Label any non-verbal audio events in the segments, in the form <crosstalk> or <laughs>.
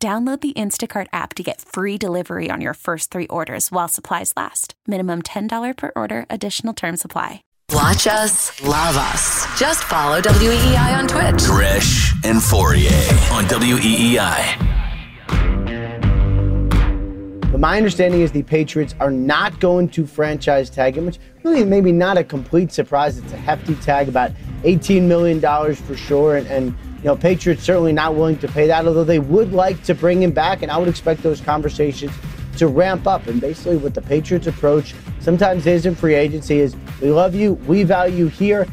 Download the Instacart app to get free delivery on your first three orders while supplies last. Minimum $10 per order, additional term supply. Watch us, love us. Just follow WEEI on Twitch. Gresh and Fauria on WEEI. But my understanding is the Patriots are not going to franchise tag him, which really maybe not a complete surprise. It's a hefty tag, about $18 million for sure. And, and you know, Patriots certainly not willing to pay that, although they would like to bring him back. And I would expect those conversations to ramp up. And basically, what the Patriots approach sometimes is in free agency is we love you, we value you here.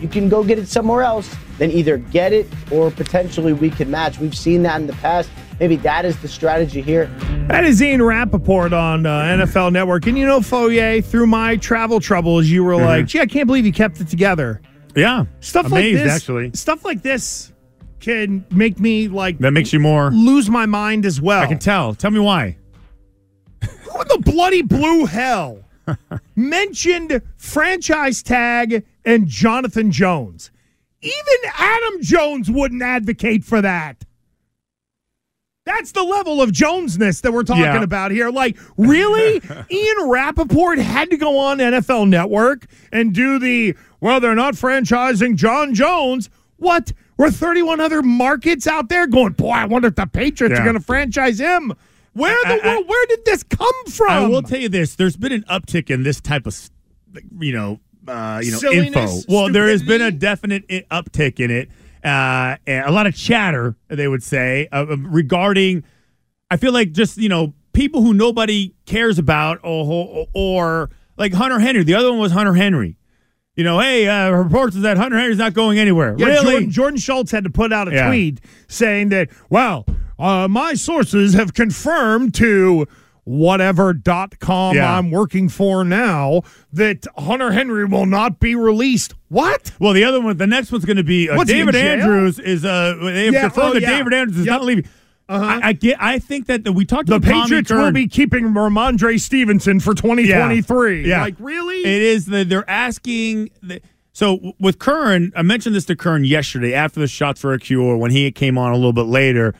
You can go get it somewhere else, then either get it or potentially we can match. We've seen that in the past. Maybe that is the strategy here. That is Ian Rapoport on uh, NFL Network. And you know, Fauria, through my travel troubles, you were like, gee, I can't believe you kept it together. Yeah. Stuff Amazed, like this, actually. Stuff like this can make me like That makes you more. lose my mind as well. I can tell. Tell me why. Who in the bloody blue hell <laughs> mentioned franchise tag and Jonathan Jones? Even Adam Jones wouldn't advocate for that. That's the level of Jonesness that we're talking Yeah. about here. Like, really? <laughs> Ian Rapoport had to go on NFL Network and do the, well, they're not franchising John Jones. What? Were 31 other markets out there going, boy, I wonder if the Patriots are going to franchise him. Where the I- I- world, where did this come from? I will tell you this: there's been an uptick in this type of, you know, uh, you know, Silliness, info. Well, there has been a definite uptick in it. Uh, and a lot of chatter, they would say, uh, regarding. I feel like just you know people who nobody cares about, or, or like Hunter Henry. The other one was Hunter Henry. You know, hey, uh, reports is that Hunter Henry's not going anywhere. Yeah, really? Jordan, Jordan Schultz had to put out a Yeah. tweet saying that, well, uh, my sources have confirmed to whatever.com Yeah. I'm working for now that Hunter Henry will not be released. What? Well, the other one, the next one's going to be uh, What's he in David? Andrews is uh they have Yeah, confirmed oh, that. David Andrews is Yep. not leaving. Uh-huh. I, I get. I think that the, we talked The Patriots will be keeping Rhamondre Stevenson for 2023. Yeah. Like, really? It is that they're asking. The, so with Kern, I mentioned this to Kern yesterday after the shots for a cure when he came on a little bit later.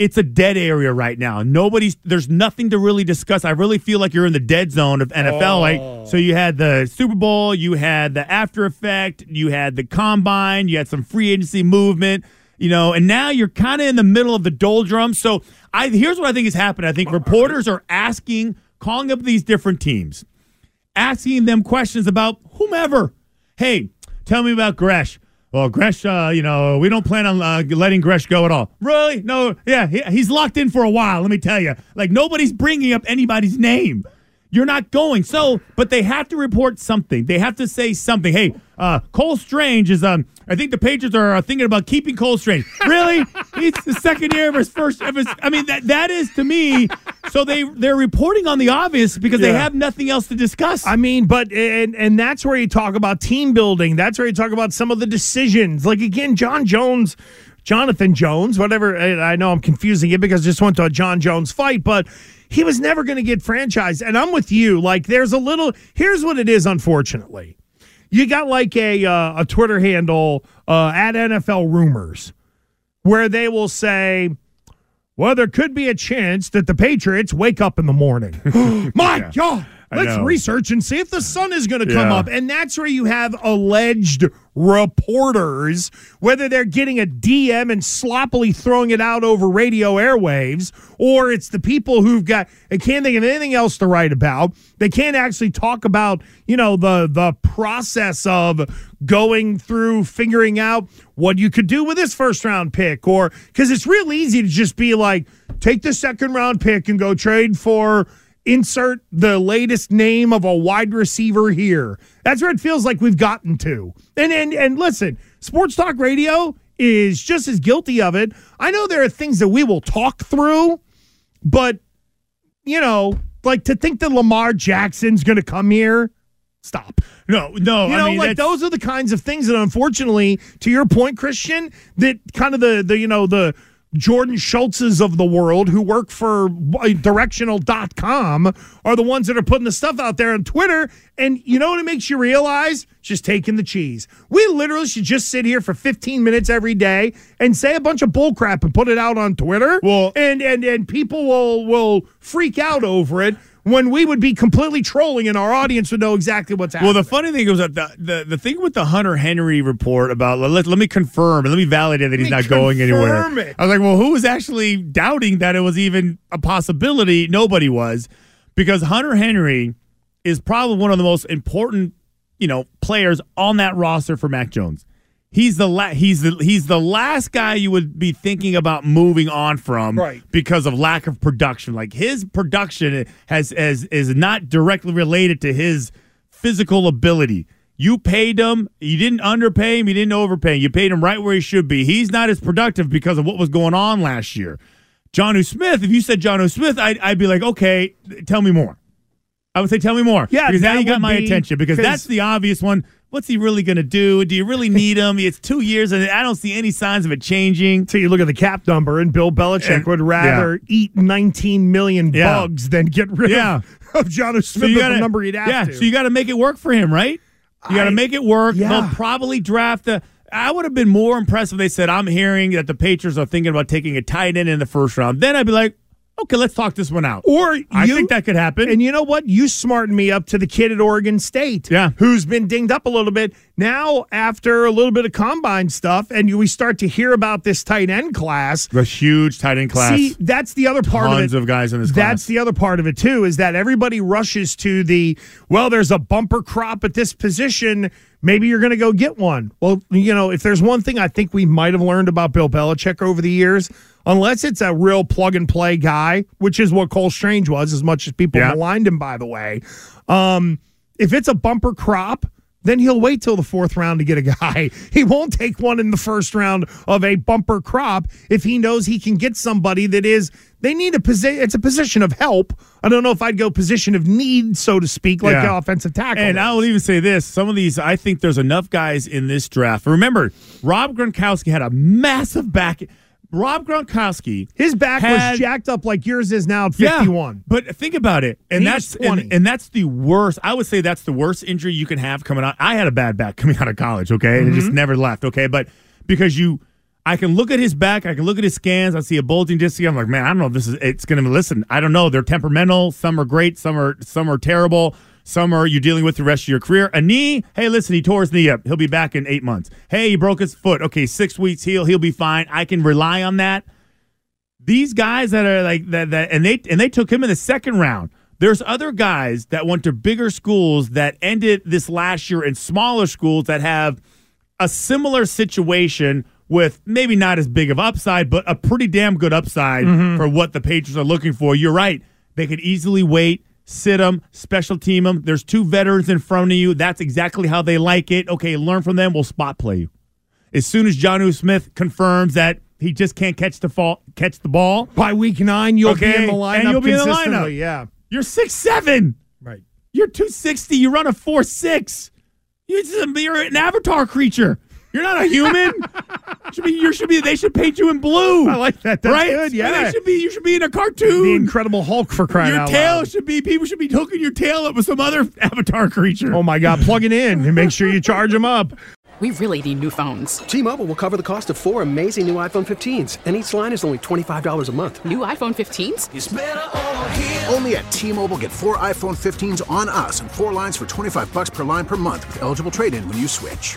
It's a dead area right now. Nobody's there's nothing to really discuss. I really feel like you're in the dead zone of NFL. Like oh. so, you had the Super Bowl, you had the after effect, you had the combine, you had some free agency movement, you know, and now you're kind of in the middle of the doldrums. So I here's what I think has happened. I think reporters are asking, calling up these different teams asking them questions about whomever. Hey, tell me about Gresh. Well, Gresh, uh, you know, we don't plan on uh, letting Gresh go at all. Really? No. Yeah, he, he's locked in for a while. Let me tell you. Like nobody's bringing up anybody's name. You're not going. So, but they have to report something. They have to say something. Hey, uh, Cole Strange is. Um, I think the Patriots are thinking about keeping Cole Strange. <laughs> Really? it's the second year of his first. Of his, I mean, that that is to me. So they they're reporting on the obvious because they have nothing else to discuss. I mean, but and and that's where you talk about team building. That's where you talk about some of the decisions. Like again, John Jones, Jonathan Jones, whatever. I know I'm confusing it because I just went to a John Jones fight, but he was never going to get franchised. And I'm with you. Like, there's a little. Here's what it is. Unfortunately, you got like a uh, a Twitter handle uh, at NFL Rumors where they will say. Well, there could be a chance that the Patriots wake up in the morning. <gasps> My God, I let's research and see if the sun is going to come Yeah. up. And that's where you have alleged reporters, whether they're getting a DM and sloppily throwing it out over radio airwaves, or it's the people who've got they can't think of anything else to write about. They can't actually talk about, you know, the the process of going through figuring out what you could do with this first round pick, or because it's real easy to just be like, take the second round pick and go trade for insert the latest name of a wide receiver here. That's where it feels like we've gotten to. And and and listen, sports talk radio is just as guilty of it. I know there are things that we will talk through But, you know, like to think that Lamar Jackson's going to come here, stop. No, no. You I know, mean, like those are the kinds of things that, unfortunately, to your point, Christian, that kind of the the you know the Jordan Schultzes of the world who work for uh, directional.com are the ones that are putting the stuff out there on Twitter. And you know what it makes you realize? Just taking the cheese. We literally should just sit here for 15 minutes every day and say a bunch of bullcrap and put it out on Twitter. Well- and and and people will will freak out over it when we would be completely trolling and our audience would know exactly what's happening. Well, the funny thing was that the, the, the thing with the Hunter Henry report about let, let me confirm and let me validate that he's not going anywhere. it. I was like, well, who was actually doubting that it was even a possibility? Nobody was, because Hunter Henry is probably one of the most important, you know, players on that roster for Mac Jones. He's the la- he's the he's the last guy you would be thinking about moving on from Right. because of lack of production. Like his production has has is not directly related to his physical ability. You paid him. You didn't underpay him. You didn't overpay him. You paid him right where he should be. He's not as productive because of what was going on last year. Jonnu Smith, if you said Jonnu Smith, I'd, I'd be like, okay, tell me more. I would say, tell me more. Yeah, because now you got my be- attention Because that's the obvious one. What's he really going to do? Do you really need him? It's two years, and I don't see any signs of it changing. So you look at the cap number, and Bill Belichick And- would rather eat 19 million Yeah. bugs than get rid Yeah. <laughs> of, of Jonnu Smith So you gotta- the number he'd have yeah, to. so you got to make it work for him, right? You got to make it work. yeah. They'll probably draft a. I would have been more impressed if they said, "I'm hearing that the Patriots are thinking about taking a tight end in the first round." Then I'd be like, "Okay, let's talk this one out." or I you- think that could happen. And you know what? You smartened me up to the kid at Oregon State, Yeah. who's been dinged up a little bit. Now, after a little bit of combine stuff, and you, we start to hear about this tight end class. the huge tight end class. See, that's the other part Tons of it. of guys in this class. That's the other part of it too. Is that everybody rushes to the well? There's a bumper crop at this position. Maybe you're going to go get one. Well, you know, if there's one thing I think we might have learned about Bill Belichick over the years, unless it's a real plug and play guy, which is what Cole Strange was, as much as people Yeah. maligned him, by the way. Um, if it's a bumper crop, then he'll wait till the fourth round to get a guy. <laughs> He won't take one in the first round of a bumper crop if he knows he can get somebody that is. They need a position. It's a position of help. I don't know if I'd go position of need, so to speak, like Yeah. the offensive tackle. And. I will even say this: some of these, I think there's enough guys in this draft. Remember, Rob Gronkowski had a massive back. Rob Gronkowski, his back had- was jacked up like yours is now at 51. Yeah, but think about it, and He that's 20. and, and that's the worst. I would say that's the worst injury you can have coming out. I had a bad back coming out of college. Okay, and it Mm-hmm. just never left. Okay, but because you. I can look at his back. I can look at his scans. I see a bulging disc. I'm like, man, I don't know if this is. It's going to listen. I don't know. They're temperamental. Some are great. Some are some are terrible. Some are you're dealing with the rest of your career. A knee. Hey, listen, he tore his knee up. He'll be back in eight months. Hey, he broke his foot. Okay, six weeks. He'll he'll be fine. I can rely on that these guys that are like that that and they and they took him in the second round. There's other guys that went to bigger schools that ended this last year in smaller schools that have a similar situation with maybe not as big of upside, but a pretty damn good upside mm-hmm. for what the Patriots are looking for. You're right. They could easily wait, sit them, special team them. There's two veterans in front of you. That's exactly how they like it. Okay, learn from them. We'll spot play you. As soon as Jonnu Smith confirms that he just can't catch the fall, catch the ball, By week nine, you'll Okay, be in the lineup and you'll be in the lineup. Yeah, you're six seven. right. You're two sixty. You run a four six. You're an avatar creature. You're not a human. <laughs> should be. You should be. They should paint you in blue. I like that. That's right? good, yeah. They should be. You should be in a cartoon. The cartoon. Incredible Hulk for crying Your out tail loud. should be. People should be hooking your tail up with some other <laughs> avatar creature. Oh my God! Plug it in and make sure you charge them up. We really need new phones. T-Mobile will cover the cost of four amazing new iPhone 15s, and each line is only $25 a month. New iPhone 15s? Only at T-Mobile get four iPhone 15s on us and four lines for 25 bucks per line per month with eligible trade-in when you switch.